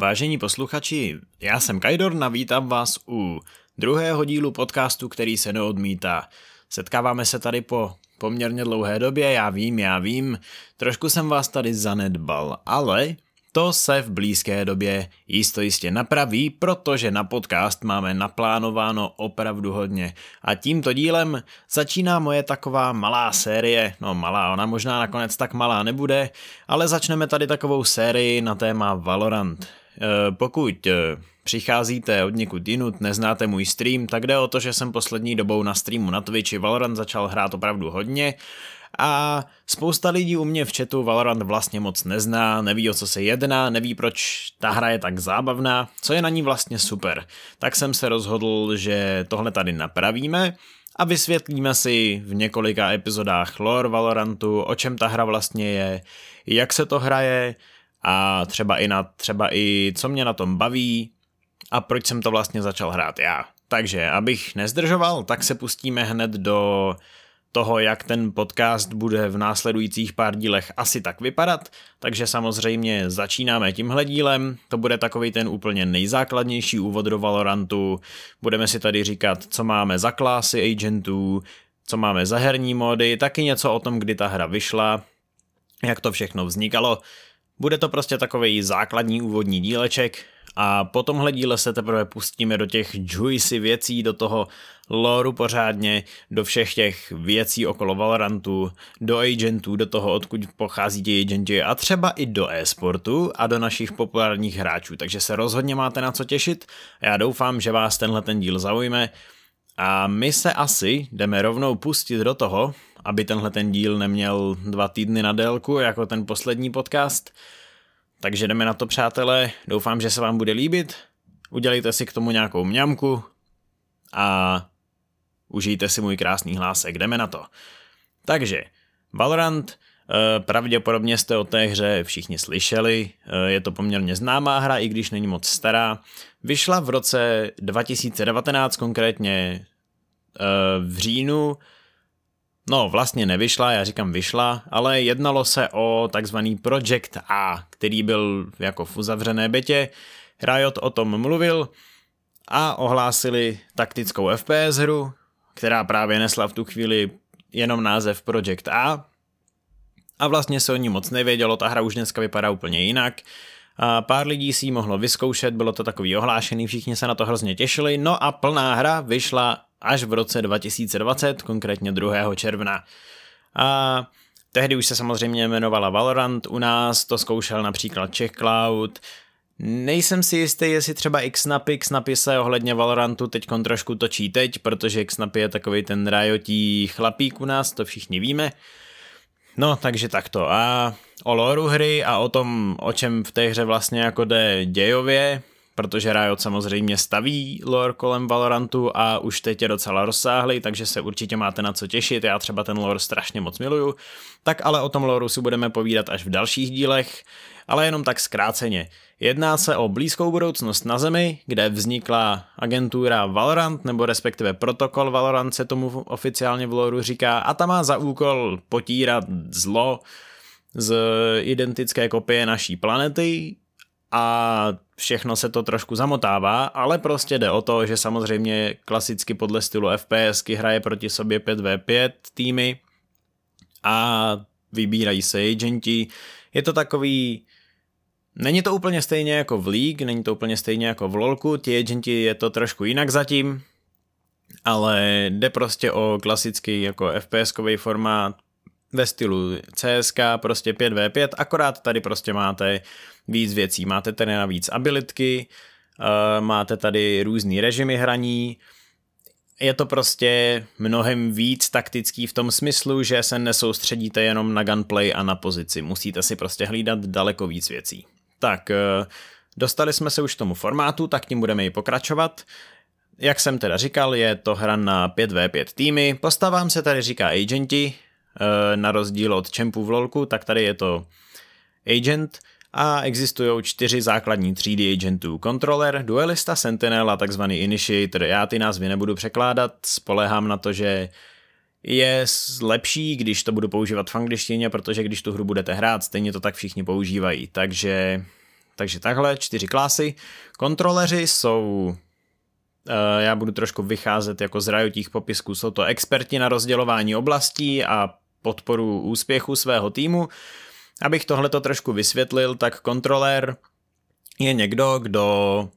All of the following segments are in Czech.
Vážení posluchači, já jsem Kajdorn a vítám vás u druhého dílu podcastu, který se neodmítá. Setkáváme se tady po poměrně dlouhé době, já vím, já vím, trošku jsem vás tady zanedbal, ale to se v blízké době jisto jistě napraví, protože na podcast máme naplánováno opravdu hodně. A tímto dílem začíná moje taková malá série, no malá, ona možná nakonec tak malá nebude, ale začneme tady takovou sérii na téma Valorant. E, pokud e, přicházíte od někud jinut, neznáte můj stream, tak jde o to, že jsem poslední dobou na streamu na Twitchi Valorant začal hrát opravdu hodně a spousta lidí u mě v chatu Valorant vlastně moc nezná, neví o co se jedná, neví proč ta hra je tak zábavná, co je na ní vlastně super. Tak jsem se rozhodl, že tohle tady napravíme a vysvětlíme si v několika epizodách lore Valorantu, o čem ta hra vlastně je, jak se to hraje a třeba i, na, třeba i co mě na tom baví a proč jsem to vlastně začal hrát já. Takže, abych nezdržoval, tak se pustíme hned do toho, jak ten podcast bude v následujících pár dílech asi tak vypadat, takže samozřejmě začínáme tímhle dílem, to bude takový ten úplně nejzákladnější úvod do Valorantu, budeme si tady říkat, co máme za klásy agentů, co máme za herní módy, taky něco o tom, kdy ta hra vyšla, jak to všechno vznikalo, bude to prostě takový základní úvodní díleček, a po tomhle díle se teprve pustíme do těch juicy věcí, do toho loru pořádně, do všech těch věcí okolo Valorantu, do agentů, do toho, odkud pochází ti agenti a třeba i do e-sportu a do našich populárních hráčů. Takže se rozhodně máte na co těšit. Já doufám, že vás tenhle ten díl zaujme. A my se asi jdeme rovnou pustit do toho, aby tenhle ten díl neměl dva týdny na délku, jako ten poslední podcast. Takže jdeme na to, přátelé. Doufám, že se vám bude líbit. Udělejte si k tomu nějakou mňamku a užijte si můj krásný hlásek. Jdeme na to. Takže, Valorant, eh, pravděpodobně jste o té hře všichni slyšeli, eh, je to poměrně známá hra, i když není moc stará. Vyšla v roce 2019, konkrétně v říjnu, No, vlastně nevyšla, já říkám vyšla, ale jednalo se o takzvaný Project A, který byl jako v uzavřené betě. Riot o tom mluvil a ohlásili taktickou FPS hru, která právě nesla v tu chvíli jenom název Project A. A vlastně se o ní moc nevědělo, ta hra už dneska vypadá úplně jinak. A pár lidí si ji mohlo vyzkoušet, bylo to takový ohlášený, všichni se na to hrozně těšili, no a plná hra vyšla až v roce 2020, konkrétně 2. června. A tehdy už se samozřejmě jmenovala Valorant, u nás to zkoušel například Czech Cloud, Nejsem si jistý, jestli třeba Xnapy, Xnapy se ohledně Valorantu teď trošku točí teď, protože Xnapy je takový ten rajotí chlapík u nás, to všichni víme. No, takže takto. A o loru hry a o tom, o čem v té hře vlastně jako jde dějově, protože Riot samozřejmě staví lore kolem Valorantu a už teď je docela rozsáhlý, takže se určitě máte na co těšit, já třeba ten lore strašně moc miluju, tak ale o tom lore si budeme povídat až v dalších dílech, ale jenom tak zkráceně. Jedná se o blízkou budoucnost na Zemi, kde vznikla agentura Valorant, nebo respektive protokol Valorant se tomu oficiálně v lore říká, a ta má za úkol potírat zlo z identické kopie naší planety, a všechno se to trošku zamotává, ale prostě jde o to, že samozřejmě klasicky podle stylu FPSky hraje proti sobě 5v5 týmy a vybírají se agenti. Je to takový Není to úplně stejně jako v League, není to úplně stejně jako v LoLku, ti agenti je to trošku jinak zatím, ale jde prostě o klasický jako FPS-kový formát ve stylu CSK, prostě 5v5, akorát tady prostě máte víc věcí. Máte tady navíc abilitky, uh, máte tady různý režimy hraní, je to prostě mnohem víc taktický v tom smyslu, že se nesoustředíte jenom na gunplay a na pozici. Musíte si prostě hlídat daleko víc věcí. Tak, eh, dostali jsme se už k tomu formátu, tak tím budeme i pokračovat. Jak jsem teda říkal, je to hra na 5v5 týmy. Postavám se tady říká agenti, eh, na rozdíl od čempů v LoLku, tak tady je to agent, a existují čtyři základní třídy agentů. Controller, duelista, sentinel a takzvaný initiator. Já ty názvy nebudu překládat, spolehám na to, že je lepší, když to budu používat v angličtině, protože když tu hru budete hrát, stejně to tak všichni používají. Takže Takže takhle, čtyři klasy. Kontroleři jsou eh, já budu trošku vycházet jako z rajotích popisků. Jsou to experti na rozdělování oblastí a podporu úspěchu svého týmu. Abych tohle to trošku vysvětlil, tak kontrolér je někdo, kdo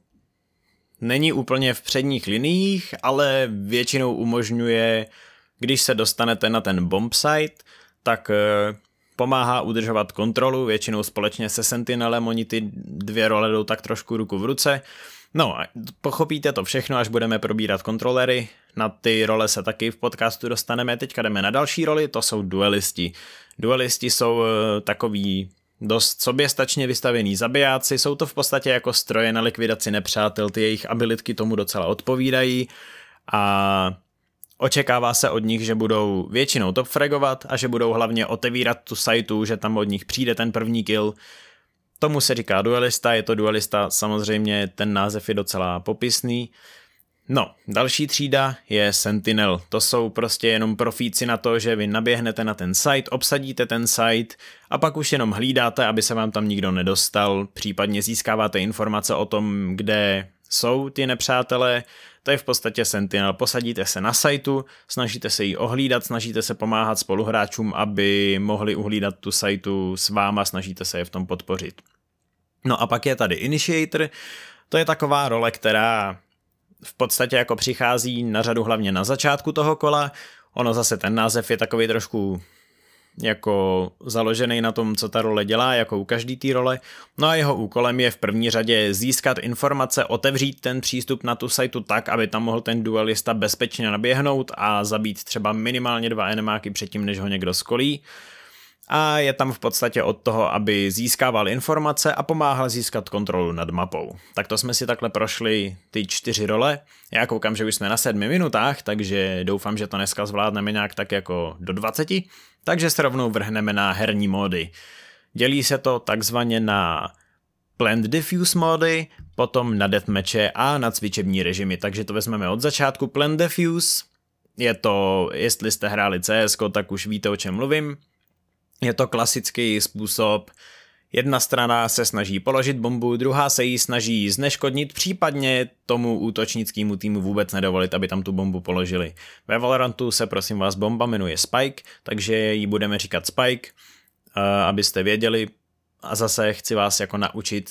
není úplně v předních liniích, ale většinou umožňuje, když se dostanete na ten bomb site, tak eh, pomáhá udržovat kontrolu, většinou společně se Sentinelem, oni ty dvě role jdou tak trošku ruku v ruce. No, pochopíte to všechno, až budeme probírat kontrolery. Na ty role se taky v podcastu dostaneme. Teďka jdeme na další roli, to jsou duelisti. Duelisti jsou eh, takový dost soběstačně vystavený zabijáci, jsou to v podstatě jako stroje na likvidaci nepřátel, ty jejich abilitky tomu docela odpovídají a Očekává se od nich, že budou většinou topfragovat a že budou hlavně otevírat tu sajtu, že tam od nich přijde ten první kill. Tomu se říká duelista, je to duelista, samozřejmě ten název je docela popisný. No, další třída je Sentinel. To jsou prostě jenom profíci na to, že vy naběhnete na ten site, obsadíte ten site a pak už jenom hlídáte, aby se vám tam nikdo nedostal, případně získáváte informace o tom, kde jsou ty nepřátelé, to je v podstatě Sentinel. Posadíte se na sajtu, snažíte se ji ohlídat, snažíte se pomáhat spoluhráčům, aby mohli uhlídat tu sajtu s váma, snažíte se je v tom podpořit. No a pak je tady Initiator, to je taková role, která v podstatě jako přichází na řadu hlavně na začátku toho kola. Ono zase ten název je takový trošku jako založený na tom, co ta role dělá, jako u každý té role. No a jeho úkolem je v první řadě získat informace, otevřít ten přístup na tu sajtu tak, aby tam mohl ten duelista bezpečně naběhnout a zabít třeba minimálně dva enemáky předtím, než ho někdo skolí a je tam v podstatě od toho, aby získával informace a pomáhal získat kontrolu nad mapou. Tak to jsme si takhle prošli ty čtyři role. Já koukám, že už jsme na sedmi minutách, takže doufám, že to dneska zvládneme nějak tak jako do 20, takže se rovnou vrhneme na herní módy. Dělí se to takzvaně na Plant Diffuse módy, potom na deathmatche a na cvičební režimy, takže to vezmeme od začátku. Plant Diffuse je to, jestli jste hráli CS, tak už víte, o čem mluvím. Je to klasický způsob, jedna strana se snaží položit bombu, druhá se jí snaží zneškodnit, případně tomu útočnickému týmu vůbec nedovolit, aby tam tu bombu položili. Ve Valorantu se prosím vás bomba jmenuje Spike, takže ji budeme říkat Spike, abyste věděli. A zase chci vás jako naučit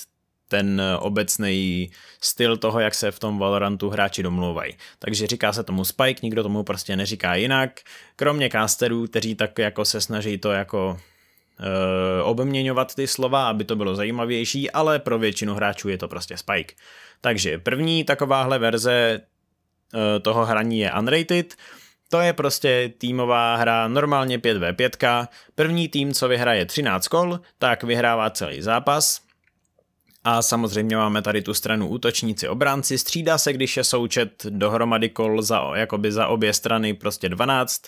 ten obecný styl toho, jak se v tom Valorantu hráči domlouvají. Takže říká se tomu Spike, nikdo tomu prostě neříká jinak, kromě casterů, kteří tak jako se snaží to jako e, obměňovat ty slova, aby to bylo zajímavější, ale pro většinu hráčů je to prostě Spike. Takže první takováhle verze e, toho hraní je Unrated, to je prostě týmová hra, normálně 5v5. První tým, co vyhraje 13 kol, tak vyhrává celý zápas. A samozřejmě máme tady tu stranu útočníci obránci, střídá se, když je součet dohromady kol za, jakoby za obě strany prostě 12.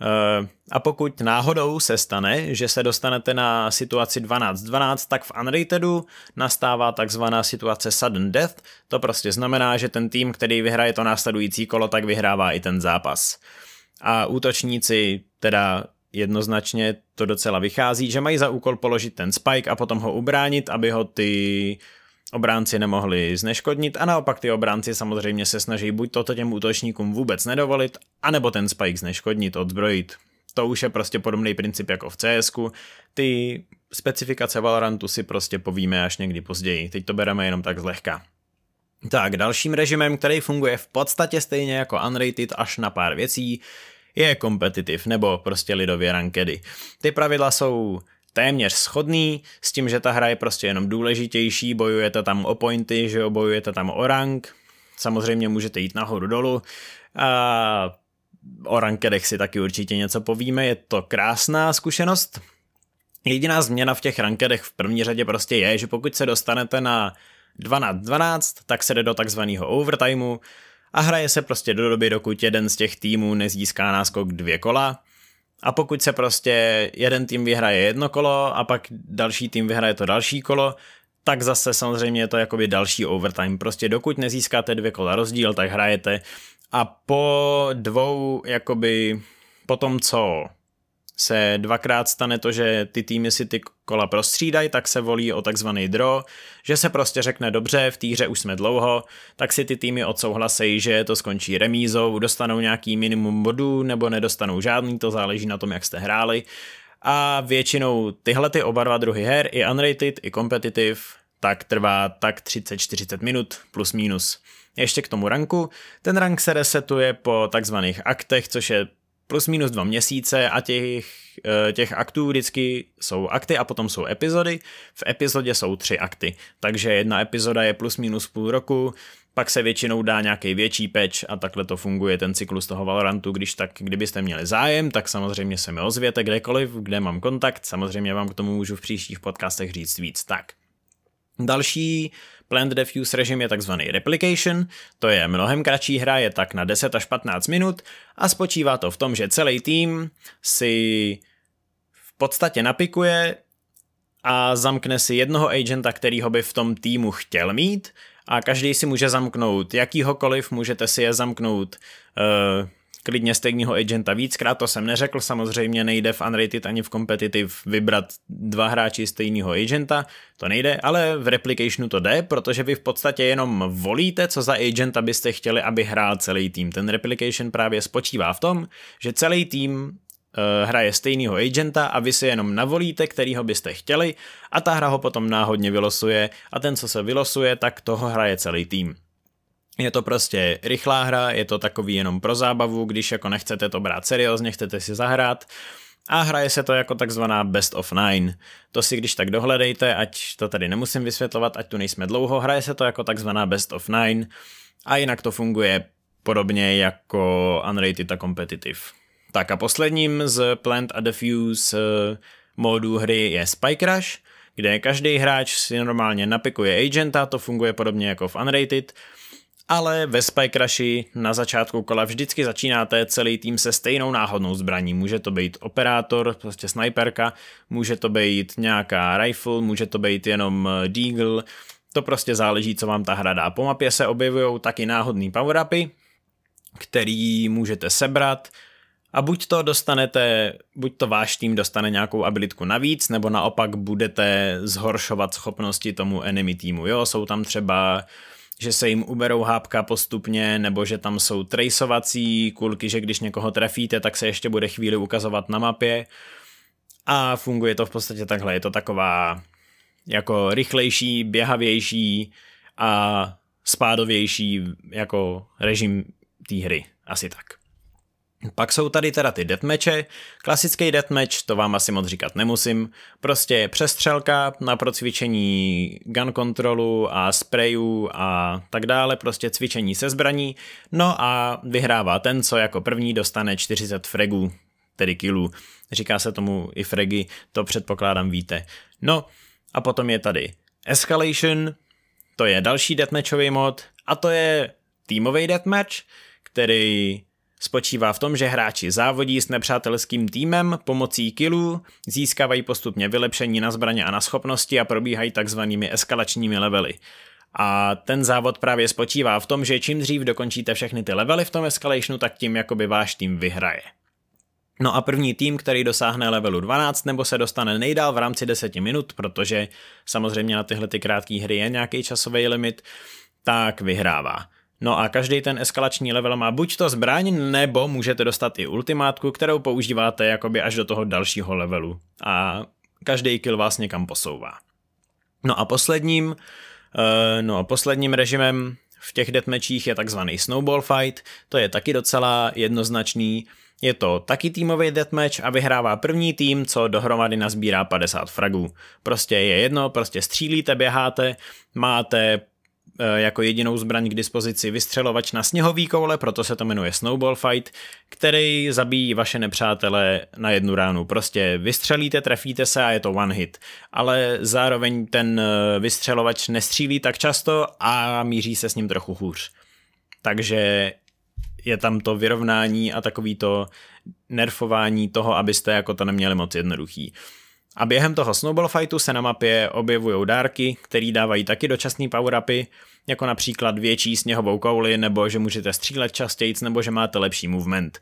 Eh, a pokud náhodou se stane, že se dostanete na situaci 12-12, tak v Unratedu nastává takzvaná situace sudden death. To prostě znamená, že ten tým, který vyhraje to následující kolo, tak vyhrává i ten zápas. A útočníci teda jednoznačně to docela vychází, že mají za úkol položit ten spike a potom ho ubránit, aby ho ty obránci nemohli zneškodnit a naopak ty obránci samozřejmě se snaží buď toto těm útočníkům vůbec nedovolit, anebo ten spike zneškodnit, odzbrojit. To už je prostě podobný princip jako v cs Ty specifikace Valorantu si prostě povíme až někdy později, teď to bereme jenom tak zlehka. Tak, dalším režimem, který funguje v podstatě stejně jako Unrated až na pár věcí, je kompetitiv nebo prostě lidově rankedy. Ty pravidla jsou téměř schodný, s tím, že ta hra je prostě jenom důležitější, bojujete tam o pointy, že jo, bojujete tam o rank, samozřejmě můžete jít nahoru dolů a o rankedech si taky určitě něco povíme, je to krásná zkušenost. Jediná změna v těch rankedech v první řadě prostě je, že pokud se dostanete na 12-12, tak se jde do takzvaného overtimeu, a hraje se prostě do doby, dokud jeden z těch týmů nezíská náskok dvě kola. A pokud se prostě jeden tým vyhraje jedno kolo a pak další tým vyhraje to další kolo, tak zase samozřejmě je to jakoby další overtime. Prostě dokud nezískáte dvě kola rozdíl, tak hrajete a po dvou, jakoby po tom, co se dvakrát stane to, že ty týmy si ty kola prostřídají, tak se volí o takzvaný draw, že se prostě řekne dobře, v té hře už jsme dlouho, tak si ty týmy odsouhlasejí, že to skončí remízou, dostanou nějaký minimum bodů nebo nedostanou žádný, to záleží na tom, jak jste hráli. A většinou tyhle ty oba dva druhy her, i unrated, i competitive, tak trvá tak 30-40 minut plus minus. Ještě k tomu ranku. Ten rank se resetuje po takzvaných aktech, což je plus minus dva měsíce a těch, eh, těch aktů vždycky jsou akty a potom jsou epizody. V epizodě jsou tři akty, takže jedna epizoda je plus minus půl roku, pak se většinou dá nějaký větší patch a takhle to funguje ten cyklus toho Valorantu, když tak, kdybyste měli zájem, tak samozřejmě se mi ozvěte kdekoliv, kde mám kontakt, samozřejmě vám k tomu můžu v příštích podcastech říct víc. Tak, Další Plant Diffuse režim je takzvaný Replication, to je mnohem kratší hra, je tak na 10 až 15 minut a spočívá to v tom, že celý tým si v podstatě napikuje a zamkne si jednoho agenta, kterýho by v tom týmu chtěl mít a každý si může zamknout jakýhokoliv, můžete si je zamknout uh, klidně stejného agenta víckrát, to jsem neřekl, samozřejmě nejde v Unrated ani v Competitive vybrat dva hráči stejného agenta, to nejde, ale v Replicationu to jde, protože vy v podstatě jenom volíte, co za agenta byste chtěli, aby hrál celý tým. Ten Replication právě spočívá v tom, že celý tým uh, hraje stejného agenta a vy si jenom navolíte, kterýho byste chtěli a ta hra ho potom náhodně vylosuje a ten, co se vylosuje, tak toho hraje celý tým. Je to prostě rychlá hra, je to takový jenom pro zábavu, když jako nechcete to brát seriózně, chcete si zahrát a hraje se to jako takzvaná best of nine. To si když tak dohledejte, ať to tady nemusím vysvětlovat, ať tu nejsme dlouho, hraje se to jako takzvaná best of nine a jinak to funguje podobně jako Unrated a Competitive. Tak a posledním z Plant a Defuse eh, módu hry je Spike Rush, kde každý hráč si normálně napikuje agenta, to funguje podobně jako v Unrated, ale ve Spike Rushi na začátku kola vždycky začínáte celý tým se stejnou náhodnou zbraní. Může to být operátor, prostě sniperka, může to být nějaká rifle, může to být jenom eh, deagle, to prostě záleží, co vám ta hra dá. Po mapě se objevují taky náhodný power-upy, který můžete sebrat, a buď to dostanete, buď to váš tým dostane nějakou abilitku navíc, nebo naopak budete zhoršovat schopnosti tomu enemy týmu. Jo, jsou tam třeba že se jim uberou hápka postupně, nebo že tam jsou traceovací kulky, že když někoho trefíte, tak se ještě bude chvíli ukazovat na mapě. A funguje to v podstatě takhle, je to taková jako rychlejší, běhavější a spádovější jako režim té hry. Asi tak. Pak jsou tady teda ty deathmatche. Klasický deathmatch, to vám asi moc říkat nemusím, prostě přestřelka na procvičení gun kontrolu a sprayů a tak dále, prostě cvičení se zbraní. No a vyhrává ten, co jako první dostane 40 fregů, tedy kilů. Říká se tomu i fregy, to předpokládám víte. No a potom je tady Escalation, to je další deathmatchový mod a to je týmový deathmatch, který Spočívá v tom, že hráči závodí s nepřátelským týmem pomocí killů, získávají postupně vylepšení na zbraně a na schopnosti a probíhají takzvanými eskalačními levely. A ten závod právě spočívá v tom, že čím dřív dokončíte všechny ty levely v tom escalationu, tak tím jakoby váš tým vyhraje. No a první tým, který dosáhne levelu 12 nebo se dostane nejdál v rámci 10 minut, protože samozřejmě na tyhle ty krátké hry je nějaký časový limit, tak vyhrává. No a každý ten eskalační level má buď to zbraň, nebo můžete dostat i ultimátku, kterou používáte jakoby až do toho dalšího levelu. A každý kill vás někam posouvá. No a posledním, eh, no a posledním režimem v těch deathmatchích je takzvaný snowball fight, to je taky docela jednoznačný, je to taky týmový deathmatch a vyhrává první tým, co dohromady nazbírá 50 fragů. Prostě je jedno, prostě střílíte, běháte, máte jako jedinou zbraň k dispozici vystřelovač na sněhový koule, proto se to jmenuje Snowball Fight, který zabíjí vaše nepřátele na jednu ránu. Prostě vystřelíte, trefíte se a je to one hit. Ale zároveň ten eh, vystřelovač nestřílí tak často a míří se s ním trochu hůř. Takže je tam to vyrovnání a takový to nerfování toho, abyste jako to neměli moc jednoduchý. A během toho snowball fightu se na mapě objevují dárky, které dávají taky dočasný power-upy, jako například větší sněhovou kouli, nebo že můžete střílet častěji, nebo že máte lepší movement.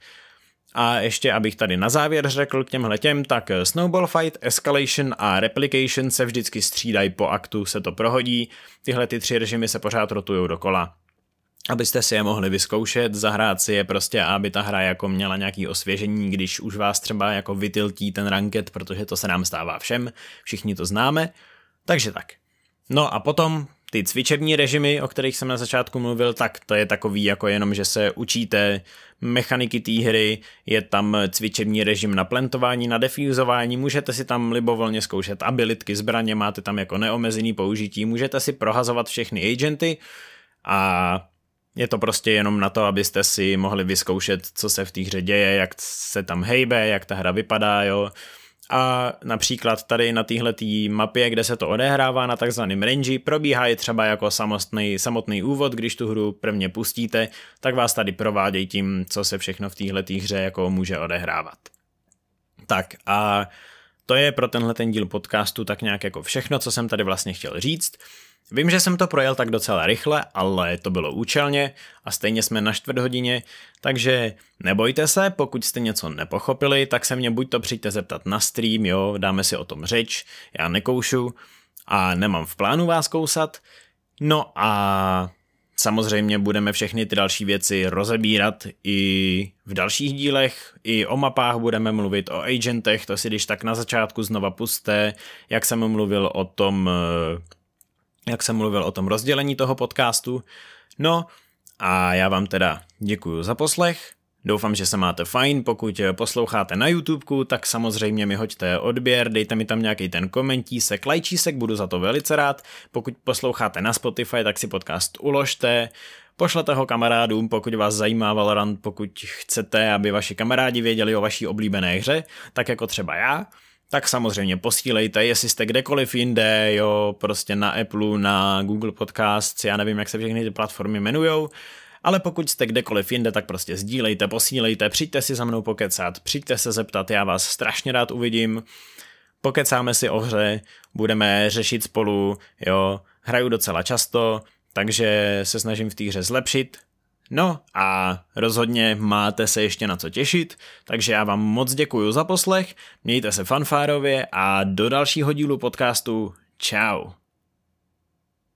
A ještě abych tady na závěr řekl k těmhle těm, tak Snowball Fight, Escalation a Replication se vždycky střídají po aktu, se to prohodí. Tyhle ty tři režimy se pořád rotují dokola abyste si je mohli vyzkoušet, zahrát si je prostě, aby ta hra jako měla nějaký osvěžení, když už vás třeba jako vytiltí ten ranket, protože to se nám stává všem, všichni to známe, takže tak. No a potom ty cvičební režimy, o kterých jsem na začátku mluvil, tak to je takový jako jenom, že se učíte mechaniky té hry, je tam cvičební režim na plantování, na defuzování, můžete si tam libovolně zkoušet abilitky, zbraně, máte tam jako neomezený použití, můžete si prohazovat všechny agenty a je to prostě jenom na to, abyste si mohli vyzkoušet, co se v té hře děje, jak se tam hejbe, jak ta hra vypadá, jo. A například tady na téhle mapě, kde se to odehrává na takzvaném range, probíhá je třeba jako samotný, samotný úvod, když tu hru prvně pustíte, tak vás tady provádějí tím, co se všechno v téhle hře jako může odehrávat. Tak a to je pro tenhle ten díl podcastu tak nějak jako všechno, co jsem tady vlastně chtěl říct. Vím, že jsem to projel tak docela rychle, ale to bylo účelně a stejně jsme na čtvrt hodině, takže nebojte se, pokud jste něco nepochopili, tak se mě buď to přijďte zeptat na stream, jo, dáme si o tom řeč, já nekoušu a nemám v plánu vás kousat, no a Samozřejmě budeme všechny ty další věci rozebírat i v dalších dílech, i o mapách budeme mluvit, o agentech, to si když tak na začátku znova puste, jak jsem mluvil o tom jak jsem mluvil o tom rozdělení toho podcastu. No a já vám teda děkuji za poslech, Doufám, že se máte fajn, pokud posloucháte na YouTube, tak samozřejmě mi hoďte odběr, dejte mi tam nějaký ten komentísek, lajčísek, budu za to velice rád. Pokud posloucháte na Spotify, tak si podcast uložte, pošlete ho kamarádům, pokud vás zajímá Valorant, pokud chcete, aby vaši kamarádi věděli o vaší oblíbené hře, tak jako třeba já tak samozřejmě posílejte, jestli jste kdekoliv jinde, jo, prostě na Apple, na Google Podcasts, já nevím, jak se všechny ty platformy jmenujou, ale pokud jste kdekoliv jinde, tak prostě sdílejte, posílejte, přijďte si za mnou pokecat, přijďte se zeptat, já vás strašně rád uvidím, pokecáme si o hře, budeme řešit spolu, jo, hraju docela často, takže se snažím v té hře zlepšit, No a rozhodně máte se ještě na co těšit, takže já vám moc děkuji za poslech, mějte se fanfárově a do dalšího dílu podcastu čau.